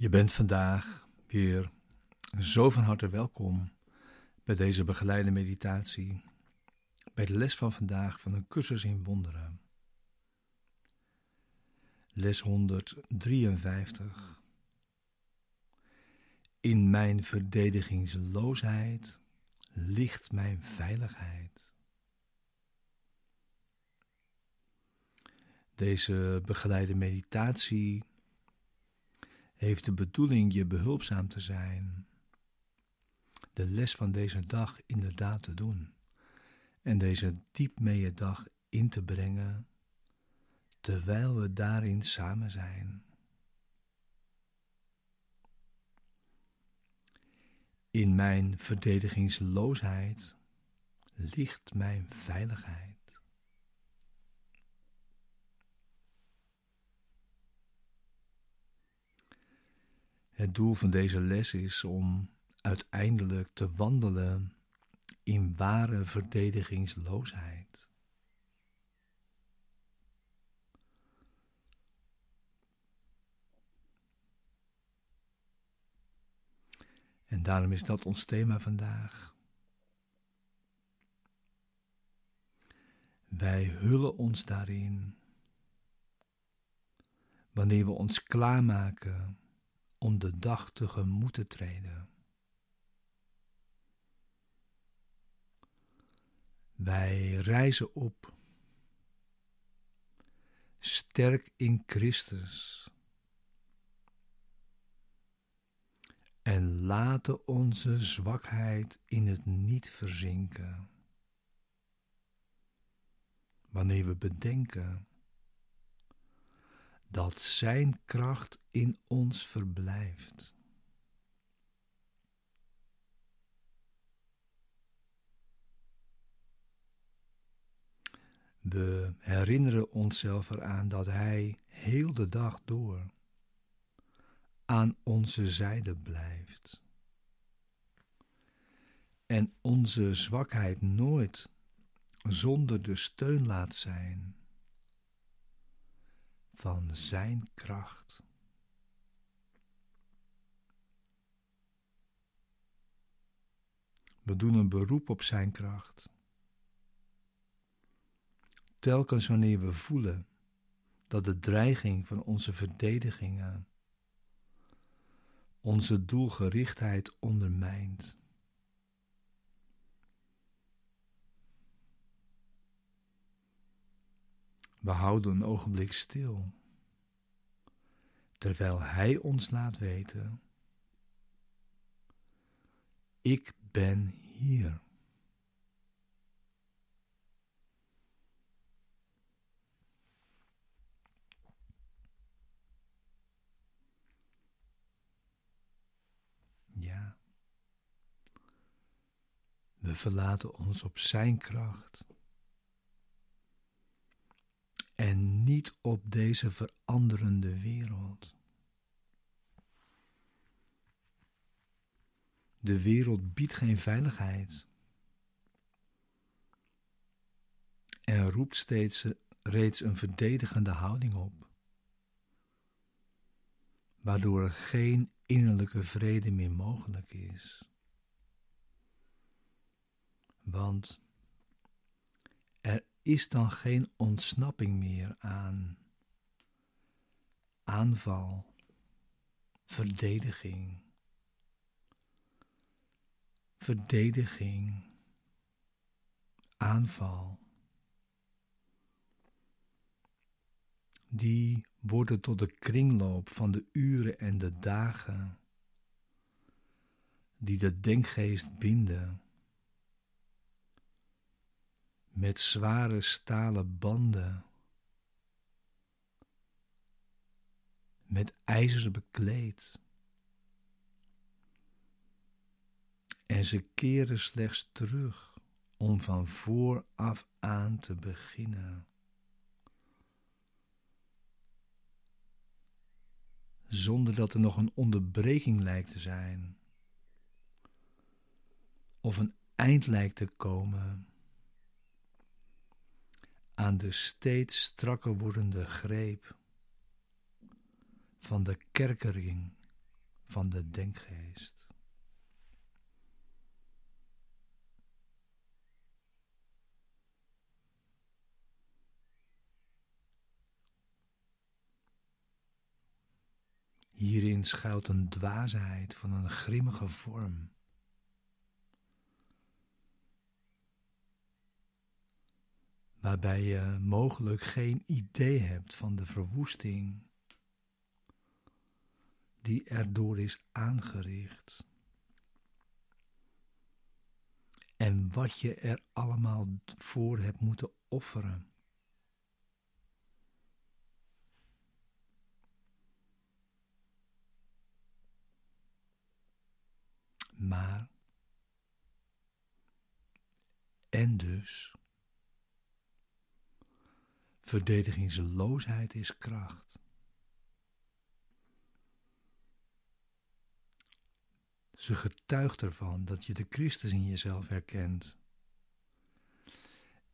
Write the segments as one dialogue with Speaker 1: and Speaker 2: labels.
Speaker 1: Je bent vandaag weer zo van harte welkom bij deze begeleide meditatie, bij de les van vandaag van een cursus in wonderen. Les 153. In mijn verdedigingsloosheid ligt mijn veiligheid. Deze begeleide meditatie heeft de bedoeling je behulpzaam te zijn, de les van deze dag inderdaad te doen en deze diep mee dag in te brengen, terwijl we daarin samen zijn. In mijn verdedigingsloosheid ligt mijn veiligheid. Het doel van deze les is om uiteindelijk te wandelen in ware verdedigingsloosheid. En daarom is dat ons thema vandaag. Wij hullen ons daarin wanneer we ons klaarmaken om de dag tegemoet te treden. Wij reizen op, sterk in Christus, en laten onze zwakheid in het niet verzinken. Wanneer we bedenken dat Zijn kracht in ons verblijft. We herinneren onszelf eraan dat Hij heel de dag door aan onze zijde blijft. En onze zwakheid nooit zonder de steun laat zijn van Zijn kracht. We doen een beroep op Zijn kracht. Telkens wanneer we voelen dat de dreiging van onze verdedigingen onze doelgerichtheid ondermijnt. We houden een ogenblik stil, terwijl Hij ons laat weten: Ik ben hier. Ja, we verlaten ons op Zijn kracht en niet op deze veranderende wereld. De wereld biedt geen veiligheid en roept steeds reeds een verdedigende houding op, waardoor er geen innerlijke vrede meer mogelijk is. Want is dan geen ontsnapping meer aan aanval, verdediging, verdediging, aanval. Die worden tot de kringloop van de uren en de dagen die de denkgeest binden met zware stalen banden, met ijzer bekleed. En ze keren slechts terug om van vooraf aan te beginnen. Zonder dat er nog een onderbreking lijkt te zijn, of een eind lijkt te komen aan de steeds strakker wordende greep van de kerkering van de denkgeest. Hierin schuilt een dwaasheid van een grimmige vorm. Waarbij je mogelijk geen idee hebt van de verwoesting die erdoor is aangericht. En wat je er allemaal voor hebt moeten offeren. Maar, en dus, verdedigingsloosheid is kracht. Ze getuigt ervan dat je de Christus in jezelf herkent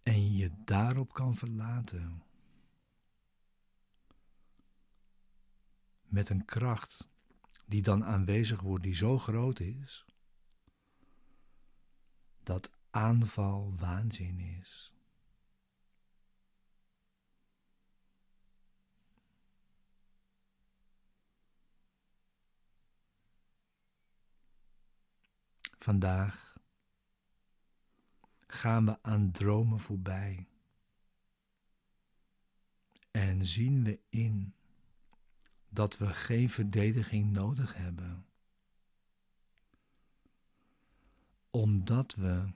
Speaker 1: en je daarop kan verlaten. Met een kracht die dan aanwezig wordt, die zo groot is, dat aanval waanzin is. Vandaag gaan we aan dromen voorbij en zien we in dat we geen verdediging nodig hebben. Omdat we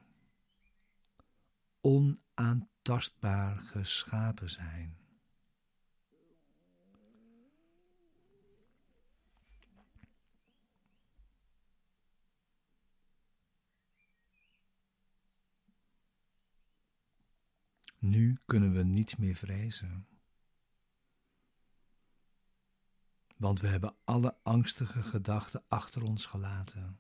Speaker 1: onaantastbaar geschapen zijn. Nu kunnen we niets meer vrezen. Want we hebben alle angstige gedachten achter ons gelaten.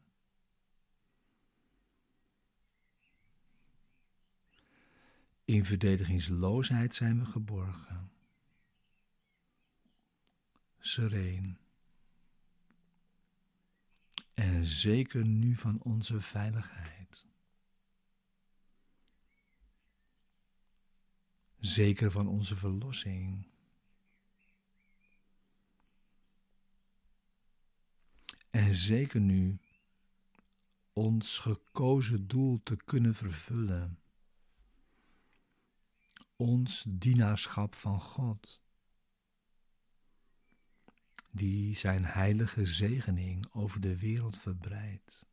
Speaker 1: In verdedigingsloosheid zijn we geborgen. Sereen. En zeker nu van onze veiligheid. Zeker van onze verlossing. En zeker nu ons gekozen doel te kunnen vervullen. Ons dienaarschap van God, die zijn heilige zegening over de wereld verbreidt.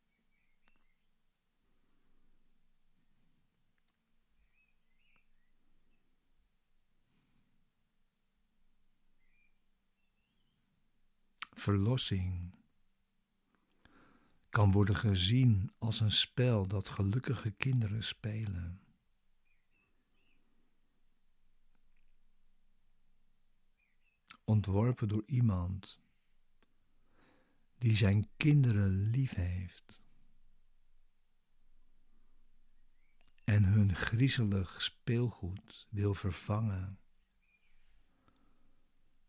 Speaker 1: Verlossing kan worden gezien als een spel dat gelukkige kinderen spelen. Ontworpen door iemand die zijn kinderen lief heeft en hun griezelig speelgoed wil vervangen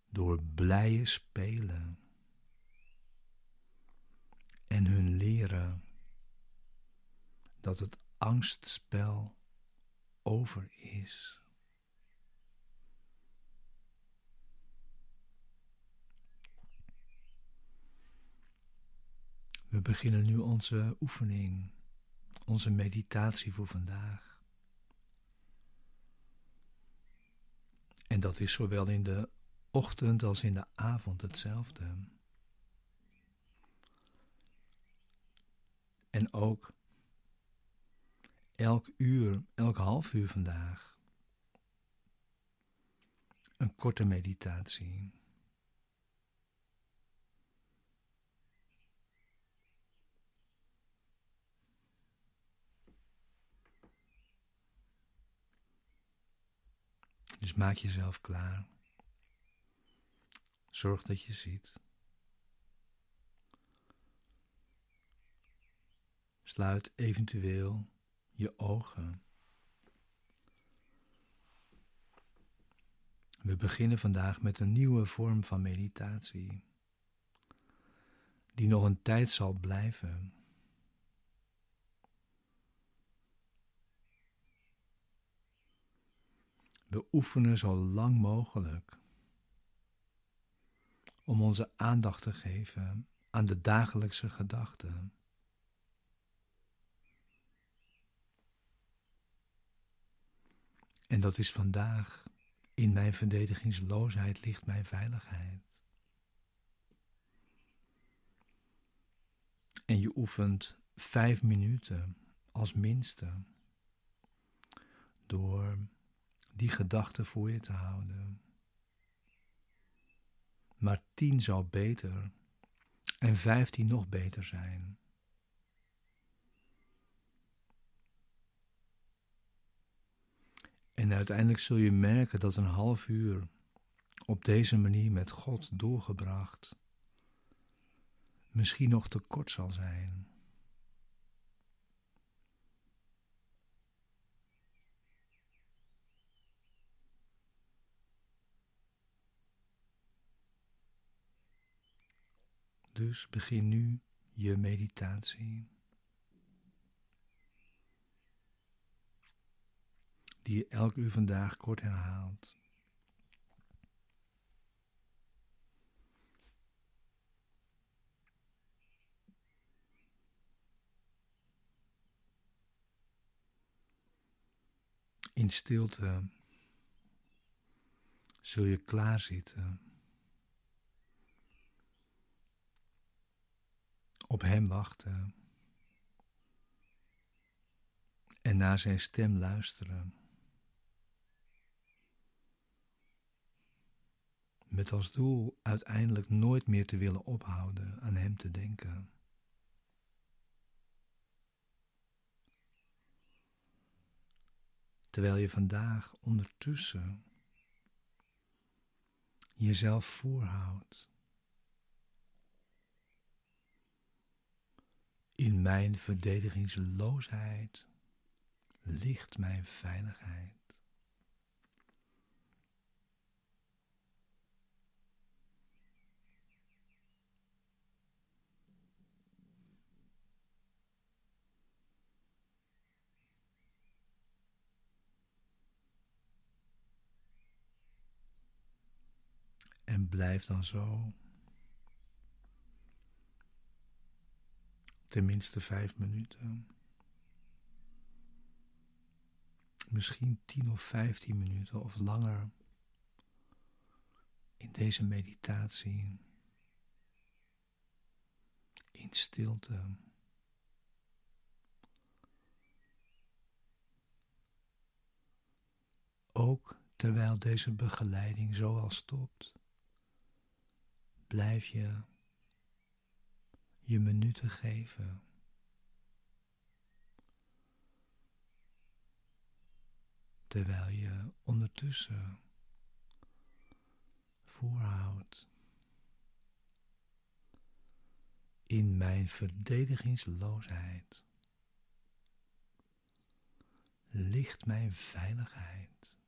Speaker 1: door blije spelen en hun leren dat het angstspel over is. We beginnen nu onze oefening, onze meditatie voor vandaag. En dat is zowel in de ochtend als in de avond hetzelfde. Ook elk uur, elk half uur vandaag. Een korte meditatie. Dus maak jezelf klaar. Zorg dat je ziet. Sluit eventueel je ogen. We beginnen vandaag met een nieuwe vorm van meditatie, die nog een tijd zal blijven. We oefenen zo lang mogelijk om onze aandacht te geven aan de dagelijkse gedachten. En dat is vandaag. In mijn verdedigingsloosheid ligt mijn veiligheid. En je oefent vijf minuten als minste door die gedachte voor je te houden. Maar tien zou beter en vijftien nog beter zijn. En uiteindelijk zul je merken dat een half uur op deze manier met God doorgebracht misschien nog te kort zal zijn. Dus begin nu je meditatie. Die je elk uur vandaag kort herhaalt. In stilte zul je klaarzitten op Hem wachten en naar Zijn stem luisteren. Met als doel uiteindelijk nooit meer te willen ophouden aan Hem te denken. Terwijl je vandaag ondertussen jezelf voorhoudt. In mijn verdedigingsloosheid ligt mijn veiligheid. En blijf dan zo. Tenminste vijf minuten. Misschien tien of vijftien minuten of langer. In deze meditatie. In stilte. Ook terwijl deze begeleiding zo al stopt blijf je je minuten geven. Terwijl je ondertussen voorhoudt in mijn verdedigingsloosheid ligt mijn veiligheid.